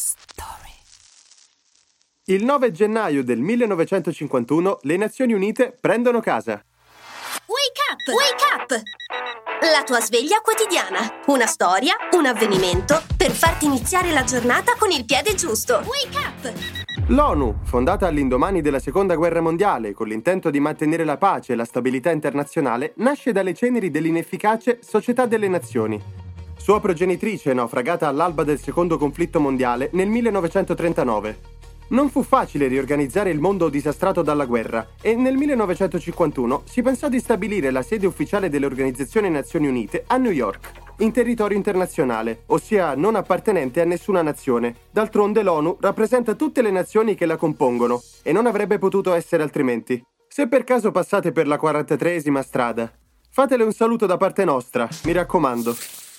story. Il 9 gennaio del 1951 le Nazioni Unite prendono casa. Wake up! Wake up! La tua sveglia quotidiana. Una storia, un avvenimento per farti iniziare la giornata con il piede giusto. Wake up! L'ONU, fondata all'indomani della Seconda Guerra Mondiale con l'intento di mantenere la pace e la stabilità internazionale, nasce dalle ceneri dell'inefficace Società delle Nazioni. Sua progenitrice naufragata all'alba del Secondo conflitto mondiale nel 1939. Non fu facile riorganizzare il mondo disastrato dalla guerra e nel 1951 si pensò di stabilire la sede ufficiale delle Organizzazioni Nazioni Unite a New York, in territorio internazionale, ossia non appartenente a nessuna nazione. D'altronde l'ONU rappresenta tutte le nazioni che la compongono e non avrebbe potuto essere altrimenti. Se per caso passate per la 43esima strada, fatele un saluto da parte nostra, mi raccomando.